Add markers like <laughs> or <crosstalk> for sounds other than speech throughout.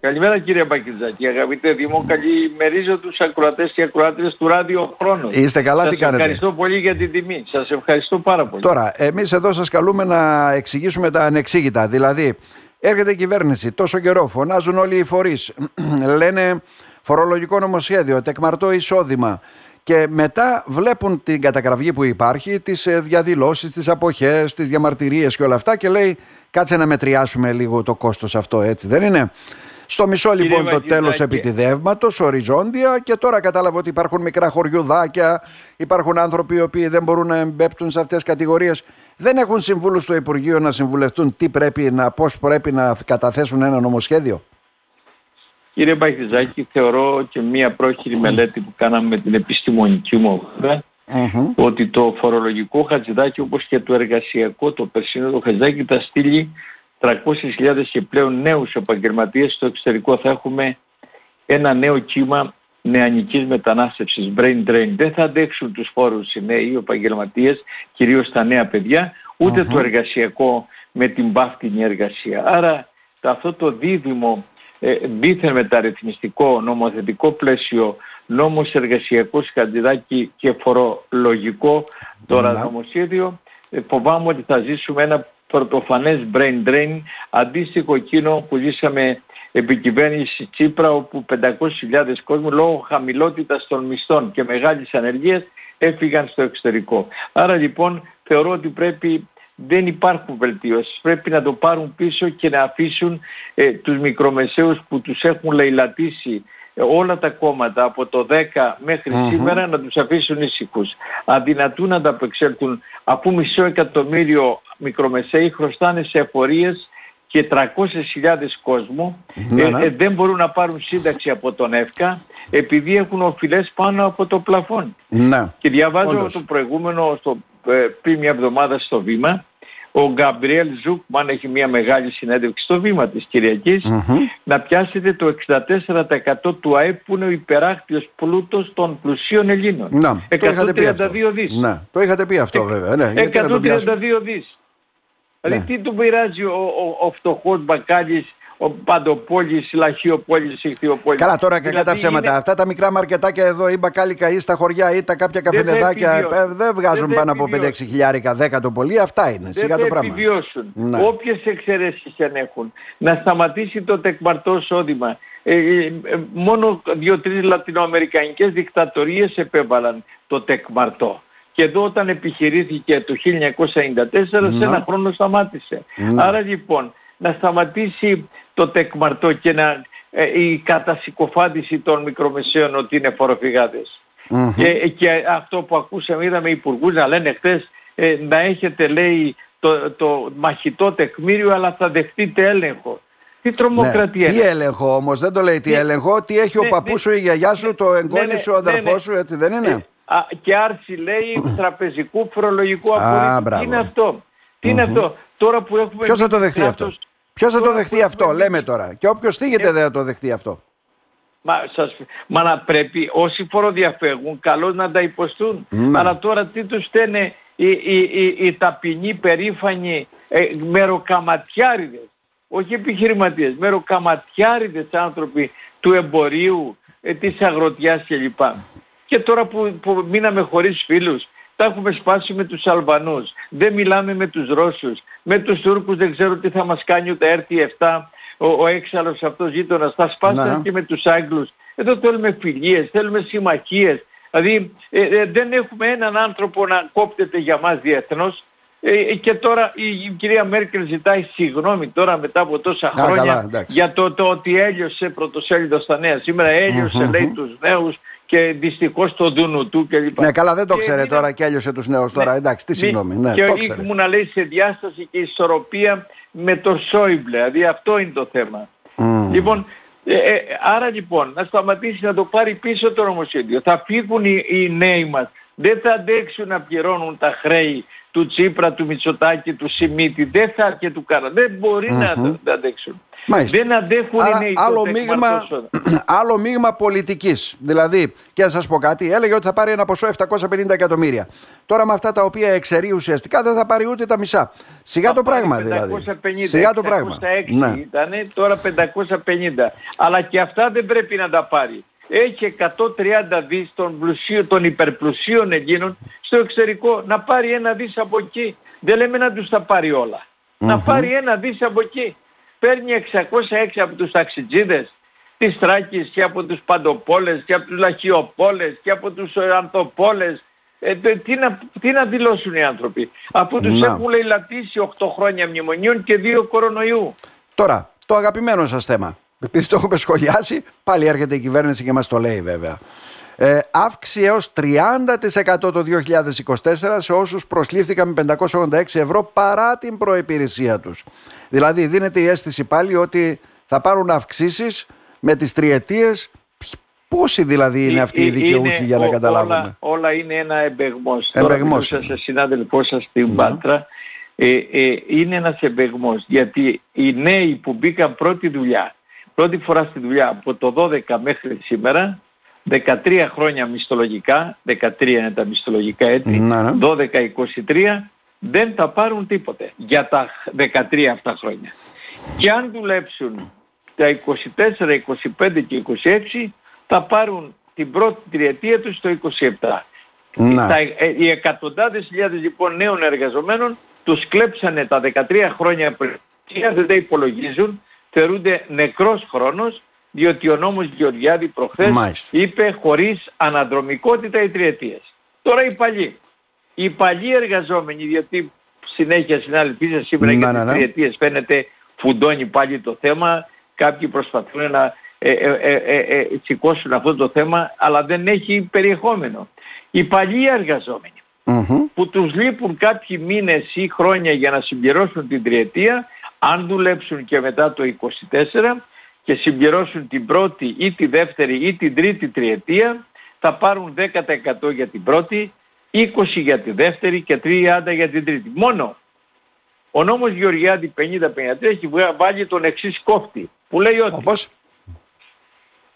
Καλημέρα κύριε Μπακιτζάκη. Αγαπητέ Δημό, καλημερίζω τους ακροατές και ακροάτρες του Ράδιο Χρόνος. Είστε καλά, σας τι κάνετε; ευχαριστώ πολύ για την τιμή. Σας ευχαριστώ πάρα πολύ. Τώρα, εμείς εδώ σας καλούμε να εξηγήσουμε τα ανεξήγητα. Δηλαδή, έρχεται η κυβέρνηση τόσο καιρό, φωνάζουν όλοι οι φορείς, <clears throat> λένε φορολογικό νομοσχέδιο, τεκμαρτό εισόδημα. Και μετά βλέπουν την κατακραυγή που υπάρχει, τις ε, διαδηλώσεις, τις αποχές, τις διαμαρτυρίες και όλα αυτά και λέει κάτσε να μετριάσουμε λίγο το κόστος αυτό έτσι δεν είναι. Στο μισό Κύριε λοιπόν το Βαγγελάκη. τέλος επιτιδεύματος, οριζόντια και τώρα κατάλαβα ότι υπάρχουν μικρά χωριουδάκια, υπάρχουν άνθρωποι οι οποίοι δεν μπορούν να εμπέπτουν σε αυτές τις κατηγορίες. Δεν έχουν συμβούλους στο Υπουργείο να συμβουλευτούν τι πρέπει να, πώς πρέπει να καταθέσουν ένα νομοσχέδιο; Κύριε Μπακιτζάκη, θεωρώ και μία πρόχειρη μελέτη που κάναμε με την επιστημονική μου ομάδα ότι το φορολογικό χατζηδάκι όπως και το εργασιακό, το περσινό το χατζηδάκι θα στείλει 300.000 και πλέον νέους επαγγελματίες στο εξωτερικό. Θα έχουμε ένα νέο κύμα νεανικής μετανάστευσης, brain drain. Δεν θα αντέξουν τους φόρους οι νέοι οι επαγγελματίες, κυρίως τα νέα παιδιά, ούτε το εργασιακό με την μπάφτινη εργασία. Άρα το- αυτό το δίδυμο ε, δίθεν μεταρρυθμιστικό νομοθετικό πλαίσιο νόμος εργασιακός καντιδάκι και φορολογικό τώρα Ναι. νομοσχέδιο ε, φοβάμαι ότι θα ζήσουμε ένα πρωτοφανές brain drain αντίστοιχο εκείνο που ζήσαμε επί κυβέρνηση Τσίπρα όπου 500.000 κόσμου λόγω χαμηλότητας των μισθών και μεγάλης ανεργίας έφυγαν στο εξωτερικό. Άρα λοιπόν θεωρώ ότι πρέπει δεν υπάρχουν βελτιώσεις. Πρέπει να το πάρουν πίσω και να αφήσουν ε, τους μικρομεσαίους που τους έχουν λαιλατήσει ε, όλα τα κόμματα από το 10 μέχρι σήμερα να τους αφήσουν ήσυχους. Αδυνατούν να ανταπεξέλθουν αφού μισό εκατομμύριο μικρομεσαίοι χρωστάνε σε εφορίες και 300.000 κόσμου Ναι, ε, ναι. ε, δεν μπορούν να πάρουν σύνταξη από τον ΕΦΚΑ επειδή έχουν οφειλές πάνω από το πλαφόν. Ναι. Και διαβάζω Όντως. το προηγούμενο στο, ε, πριν μια εβδομάδα στο Βήμα ο Γκαμπριέλ Ζουκμαν έχει μια μεγάλη συνέντευξη στο Βήμα της Κυριακής να πιάσετε το 64% του ΑΕΠ που είναι ο υπεράκτιος πλούτος των πλουσίων Ελλήνων. Να, το είχατε πει αυτό. 132 δις. Ναι, το είχατε πει αυτό βέβαια. Ναι, γιατί να το 132 πιάσουμε. δις. Δηλαδή Ναι. τι του πειράζει ο, ο, ο φτωχός μπακάλης, ο παντοπόλης, λαχιοπόλης, ηχθιοπόλης. Καλά, τώρα κακά τα Δηλαδή ψέματα. είναι- Αυτά τα μικρά μαρκετάκια εδώ, ή μπακάλικα ή στα χωριά ή τα κάποια Δεν θα καφενεδάκια επιβιώσουν. ε, δεν βγάζουν Δεν θα πάνω από 5-6 επιβιώσουν. χιλιάρικα, 10 το πολύ. Αυτά είναι. δεν Σιγά θα το πράγμα. επιβιώσουν. Ναι. Όποιες εξαιρέσεις αν έχουν. Να σταματήσει το τεκμαρτό εισόδημα. Ε, ε, ε, μόνο δύο-τρεις λατινοαμερικανικές δικτατορίες επέβαλαν το τεκμαρτό. Και εδώ όταν επιχειρήθηκε το 1994 σε ένα χρόνο σταμάτησε. Ναι. Άρα λοιπόν να σταματήσει το τεκμαρτό και να, ε, η κατασυκοφάντηση των μικρομεσαίων ότι είναι φοροφυγάδες. Μμμ. Και, και αυτό που ακούσαμε, είδαμε υπουργούς να λένε χθες ε, να έχετε λέει το, το μαχητό τεκμήριο αλλά θα δεχτείτε έλεγχο. Τι τρομοκρατία Ναι. Τι είναι; έλεγχο όμως, δεν το λέει τι Ναι. έλεγχο, τι έχει ο Ναι, παππούς ναι. σου, η γιαγιά σου, το εγγόνι ναι, σου, ο ναι, αδερφός ναι. σου, έτσι δεν είναι; Ε, α, και άρση λέει τραπεζικού φορολογικού Α, απορρίτου. μπράβο. Τι είναι αυτό; Τι είναι αυτό; Τώρα που έχουμε... Ποιος θα το μπει δεχτεί κράτος- αυτό; Ποιος θα το τώρα δεχτεί που αυτό, έχουμε λέμε μπει- τώρα. Και όποιος θίγεται δεν θα το δεχτεί αυτό. Μα, σας, μα να πρέπει όσοι φοροδιαφεύγουν καλώς να τα υποστούν. Ναι. Αλλά τώρα τι τους στέλνε οι, οι, οι, οι ταπεινοί, περήφανοι ε, μεροκαματιάριδες. Όχι επιχειρηματίες, μεροκαματιάριδες άνθρωποι του εμπορίου, ε, της αγροτιάς κλπ. Και τώρα που, που μείναμε χωρίς φίλους, τα έχουμε σπάσει με τους Αλβανούς. Δεν μιλάμε με τους Ρώσους. Με τους Τούρκους δεν ξέρω τι θα μας κάνει ούτε έρθει 7 ο, ο έξαλλος αυτός γείτονας. Θα σπάσανε Ναι. και με τους Άγγλους. Εδώ θέλουμε φιλίες, θέλουμε συμμαχίες. Δηλαδή ε, ε, δεν έχουμε έναν άνθρωπο να κόπτεται για μας διεθνώς. Ε, και τώρα η, η κυρία Μέρκελ ζητάει συγγνώμη τώρα μετά από τόσα καλά, χρόνια εντάξει. για το, το ότι έλειωσε πρωτοσέλιδος στα νέα. Σήμερα έλειωσε λέει τους νέους και δυστυχώς το δούνου του κλπ. Ναι, καλά, δεν το Και ξέρε μήνα- τώρα και έλειωσε τους νέους τώρα. Ναι. Εντάξει, τι Μη- συγγνώμη. Ναι, και το ο ξέρε. ήμουν να λέει σε διάσταση και ισορροπία με το Σόιμπλε. Δηλαδή αυτό είναι το θέμα. Μμμ. Λοιπόν, ε, ε, άρα λοιπόν να σταματήσει να το πάρει πίσω το νομοσχέδιο. Θα φύγουν οι, οι νέοι μας. Δεν θα αντέξουν να πληρώνουν τα χρέη του Τσίπρα, του Μητσοτάκη, του Σιμίτη, δεν θα και του Κάρα. Δεν μπορει να το αντέξουν. Μάλιστα. Δεν αντέχουν Άρα, οι νέοι άλλο, τότε μείγμα, εκμαρτώσεων. <clears throat> άλλο μείγμα πολιτικής. Δηλαδή, και να σας πω κάτι, έλεγε ότι θα πάρει ένα ποσό 750 εκατομμύρια. Τώρα με αυτά τα οποία εξαιρεί ουσιαστικά δεν θα πάρει ούτε τα μισά. Σιγά το Θα πάρει πράγμα δηλαδή. 550, Σιγά το πράγμα. 606 Ναι. ήταν, τώρα 550. Αλλά και αυτά δεν πρέπει να τα πάρει. Έχει 130 δις των, πλουσίων, των υπερπλουσίων εκείνων στο εξωτερικό. Να πάρει ένα δις από εκεί. Δεν λέμε να τους τα πάρει όλα. Να πάρει ένα δις από εκεί. Παίρνει 606 από τους ταξιτζίδες της Τράκης και από τους Παντοπόλες και από τους Λαχιοπόλες και από τους ε, Ανθοπόλες. Ε, τε- τι, να, τι να δηλώσουν οι άνθρωποι. Αφού τους Να. έχουν λαιλατήσει 8 χρόνια μνημονίων και 2 κορονοϊού. Τώρα, το αγαπημένο σας θέμα. Επειδή το έχουμε σχολιάσει, πάλι έρχεται η κυβέρνηση και μας το λέει βέβαια. Ε, αύξηση έως 30% το 2024 σε όσους προσλήφθηκαν με 586 ευρώ παρά την προϋπηρεσία τους. Δηλαδή δίνεται η αίσθηση πάλι ότι θα πάρουν αυξήσεις με τις τριετίες. Ποιοι- Πόσοι δηλαδή είναι αυτοί οι Ε, δικαιούχοι είναι για να ο- καταλάβουμε; Όλα, όλα είναι ένα εμπεγμός. Εμπεγμός Τώρα είναι. μιλούσα σε συνάδελφό σας στην Πάτρα. Ε, ε, είναι ένας εμπεγμός γιατί οι νέοι που μπήκαν πρώτη δουλειά, πρώτη φορά στη δουλειά από το 12 μέχρι σήμερα, 13 χρόνια μισθολογικά, 13 είναι τα μισθολογικά έτη, Ναι, ναι. 12-23, δεν θα πάρουν τίποτε για τα 13 αυτά χρόνια. Και αν δουλέψουν τα 24, 25 και 26 θα πάρουν την πρώτη τριετία τους το 27. Να. Τα, ε, οι εκατοντάδες χιλιάδες λοιπόν νέων εργαζομένων τους κλέψανε τα 13 χρόνια πριν. Δεν τα υπολογίζουν, θεωρούνται νεκρός χρόνος διότι ο νόμος Γεωργιάδη προχθές Μάλιστα. είπε χωρίς αναδρομικότητα οι τριετίες. Τώρα οι παλιοί. Οι παλιοί εργαζόμενοι, διότι συνέχεια συνάδελφοί σας σήμερα Ναι, για ναι, τις ναι. τριετίες φαίνεται φουντώνει πάλι το θέμα, κάποιοι προσπαθούν να ε, ε, ε, ε, ε, σηκώσουν αυτό το θέμα, αλλά δεν έχει περιεχόμενο. Οι παλιοί εργαζόμενοι Μμμ. που τους λείπουν κάποιοι μήνες ή χρόνια για να συμπληρώσουν την τριετία, αν δουλέψουν και μετά το 24 και συμπληρώσουν την πρώτη ή τη δεύτερη ή την τρίτη τριετία, θα πάρουν 10% για την πρώτη, 20% για τη δεύτερη και 30% για την τρίτη. Μόνο. Ο νόμος Γεωργιάδη 50-53 έχει βγα- βάλει τον εξής κόφτη, που λέει ότι Όπως;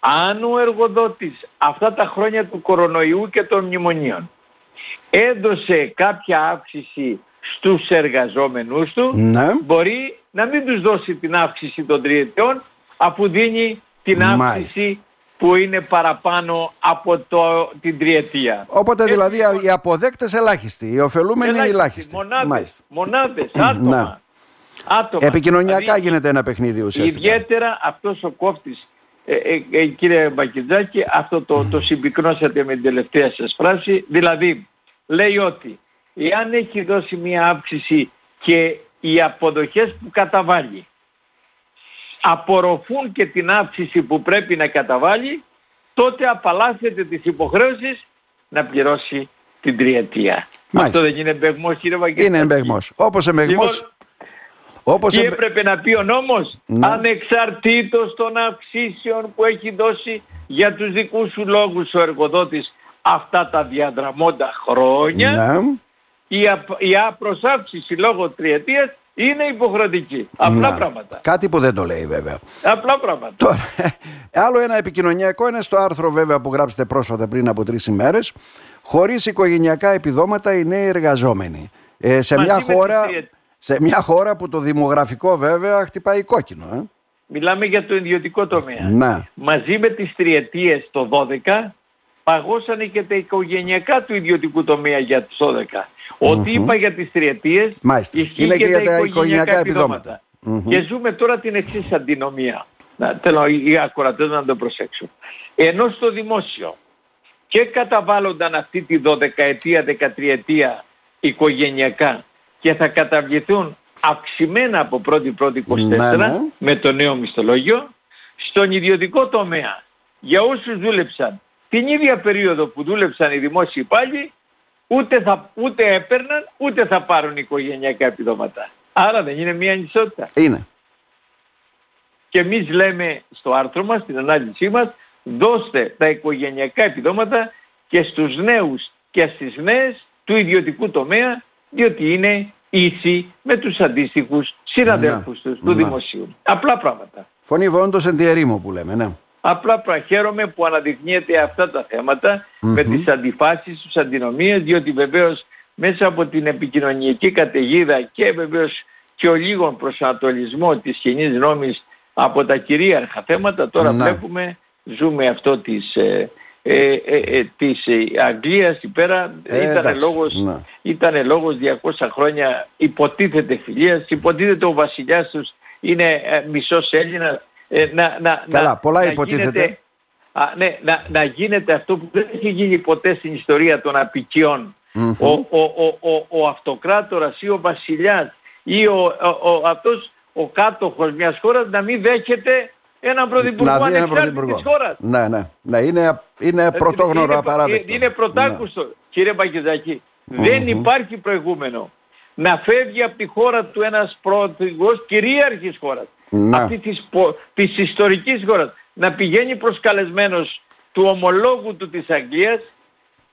αν ο εργοδότης αυτά τα χρόνια του κορονοϊού και των μνημονίων έδωσε κάποια αύξηση στους εργαζόμενους του, Ναι. μπορεί να μην τους δώσει την αύξηση των τριετιών αφού δίνει την Μάλιστα. αύξηση που είναι παραπάνω από το, την τριετία. Οπότε Έτσι, δηλαδή λοιπόν, οι αποδέκτες ελάχιστοι, οι ωφελούμενοι ελάχιστοι, ελάχιστοι. Μονάδες, Μάλιστα. μονάδες, άτομα. Να. άτομα. Επικοινωνιακά Δηλαδή, γίνεται ένα παιχνίδι ουσιαστικά. Ιδιαίτερα αυτός ο κόφτης, ε, ε, ε, κύριε Μπακιτζάκη, αυτό το, το συμπυκνώσατε με την τελευταία σας φράση, δηλαδή λέει ότι εάν έχει δώσει μια αύξηση και οι αποδοχές που καταβάλει απορροφούν και την αύξηση που πρέπει να καταβάλει, τότε απαλλάσσεται τις υποχρέωσεις να πληρώσει την τριετία. Μάλιστα. Αυτό δεν είναι εμπεγμός κύριε Βαγγέλη. Είναι εμπεγμός. Όπως εμπεγμός... Λοιπόν, όπως τι εμπε- έπρεπε να πει ο νόμος, Ναι. ανεξαρτήτως των αυξήσεων που έχει δώσει για τους δικούς σου λόγους ο εργοδότης αυτά τα διαδραμόντα χρόνια, Ναι. Η, απ- η απροσάψηση λόγω τριετίας είναι υποχρεωτική. Απλά Να. πράγματα. Κάτι που δεν το λέει βέβαια. Απλά πράγματα. Τώρα, <laughs> άλλο ένα επικοινωνιακό είναι στο άρθρο βέβαια που γράψετε πρόσφατα πριν από τρεις ημέρες. Χωρίς οικογενειακά επιδόματα οι νέοι εργαζόμενοι. Ε, σε, Μαζί μια με τις χώρα, τριετ- σε μια χώρα που το δημογραφικό βέβαια χτυπάει κόκκινο. Ε. Μιλάμε για το ιδιωτικό τομέα. Να. Μαζί με τις τριετίες το 12 παγώσανε και τα οικογενειακά του ιδιωτικού τομέα για τους 12. Ό,τι είπα για τις τριετίες Μάλιστα. ισχύει Είναι και, και για τα τα οικογενειακά οικογενειακά επιδόματα. επιδόματα. Και ζούμε τώρα την εξής αντινομία. Να, θέλω οι ακροατές να το προσέξουν. Ενώ στο δημόσιο και καταβάλλονταν αυτή τη 12ετία, 13ετία οικογενειακά και θα καταβληθούν αυξημένα από 1η πρώτη 24 Ναι, ναι. με το νέο μισθολόγιο, στον ιδιωτικό τομέα για όσους δούλεψαν την ίδια περίοδο που δούλεψαν οι δημόσιοι υπάλληλοι ούτε, θα, ούτε έπαιρναν ούτε θα πάρουν οικογενειακά επιδόματα. Άρα δεν είναι μια ανισότητα. Είναι. Και εμείς λέμε στο άρθρο μας, στην ανάλυση μας, δώστε τα οικογενειακά επιδόματα και στους νέους και στις νέες του ιδιωτικού τομέα διότι είναι ίση με τους αντίστοιχους συναδέλφους τους του δημοσίου. Απλά πράγματα. Φωνή βόντος εν ερήμο που λέμε, ναι. Απλά χαίρομαι που αναδεικνύεται αυτά τα θεματα με τις αντιφάσεις, τις αντινομίες, διότι βεβαίως μέσα από την επικοινωνιακή καταιγίδα και βεβαίως και ο λίγων προσανατολισμό της κοινής νόμης από τα κυρίαρχα θέματα, τώρα ναι. βλέπουμε, ζούμε αυτό της, ε, ε, ε, ε της Αγγλίας εκεί πέρα, ήταν, λόγος, ναι. ήταν λόγος 200 χρόνια υποτίθεται φιλίας, υποτίθεται ο βασιλιάς τους είναι μισός Έλληνας, να, να, Καλά, να, πολλά υποτίθεται. Γίνεται, α, ναι, να, να γίνεται αυτό που δεν έχει γίνει ποτέ στην ιστορία των απικιων ο, ο, ο, ο, ο αυτοκράτορας ή ο βασιλιάς ή ο, ο, αυτός ο κάτοχος μιας χώρας να μην δέχεται έναν πρωθυπουργό ανεξάρτητης χώρας. Ναι, ναι, ναι, είναι, είναι ε, πρωτόγνωρο είναι, απαράδεκτο. Είναι πρωτάκουστο, ναι. κύριε Πακεζάκη. Δεν υπάρχει προηγούμενο να φεύγει από τη χώρα του ένας πρωθυπουργός κυρίαρχης χώρας. Ναι. Αυτή της, της ιστορικής χώρας. Να πηγαίνει προσκαλεσμένος του ομολόγου του της Αγγλίας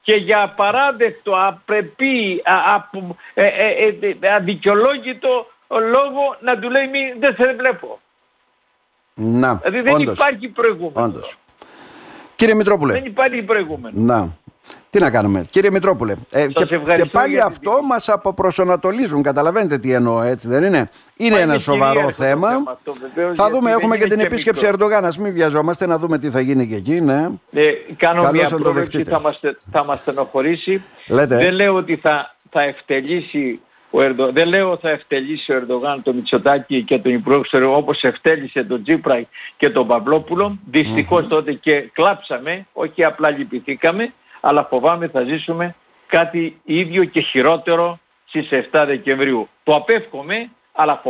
και για απαράδεκτο, απρεπή, α, ε, ε, ε, αδικαιολόγητο λόγο να του λέει μη, δεν σε βλέπω. Να, δηλαδή δεν όντως, υπάρχει προηγούμενος. Όντως. Κύριε Μητρόπουλε. Δεν υπάρχει προηγούμενος. Να. Τι να κάνουμε. Κύριε Μητρόπουλε, ε, και, και, πάλι αυτό την... μας αποπροσωνατολίζουν. Καταλαβαίνετε τι εννοώ, έτσι δεν είναι; Είναι ένα σοβαρό θέμα. αυτό, βεβαίως, θα δούμε, έχουμε και την και επίσκεψη Ερντογάν. Ας μην βιαζόμαστε να δούμε τι θα γίνει και εκεί. Ναι. Ε, κάνω Καλώς μια πρόβλεψη, θα μας, θα μας στενοχωρήσει. Λέτε. Δεν λέω ότι θα, θα ευτελήσει ο Ερντο... Δεν λέω θα ευτελήσει ο Ερντογάν το Μητσοτάκη και τον Υπουργό όπως ευτέλησε τον Τζίπρα και τον Παυλόπουλο. Δυστυχώς τότε και κλάψαμε, όχι απλά λυπηθήκαμε, αλλά φοβάμαι θα ζήσουμε κάτι ίδιο και χειρότερο στις 7 Δεκεμβρίου. Το απέφχομαι, αλλά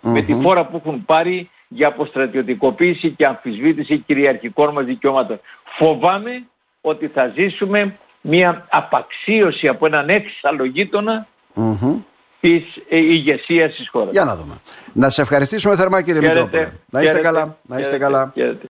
με τη φόρα που έχουν πάρει για αποστρατιωτικοποίηση και αμφισβήτηση κυριαρχικών μας δικαιώματων. Φοβάμαι ότι θα ζήσουμε μια απαξίωση από έναν έξαλλο γείτονα mm-hmm. της ε, ηγεσίας της χώρας. Για να δούμε. Να σε ευχαριστήσουμε θερμά κύριε Μητρόπουλε. Να είστε καλά. Να είστε καλά.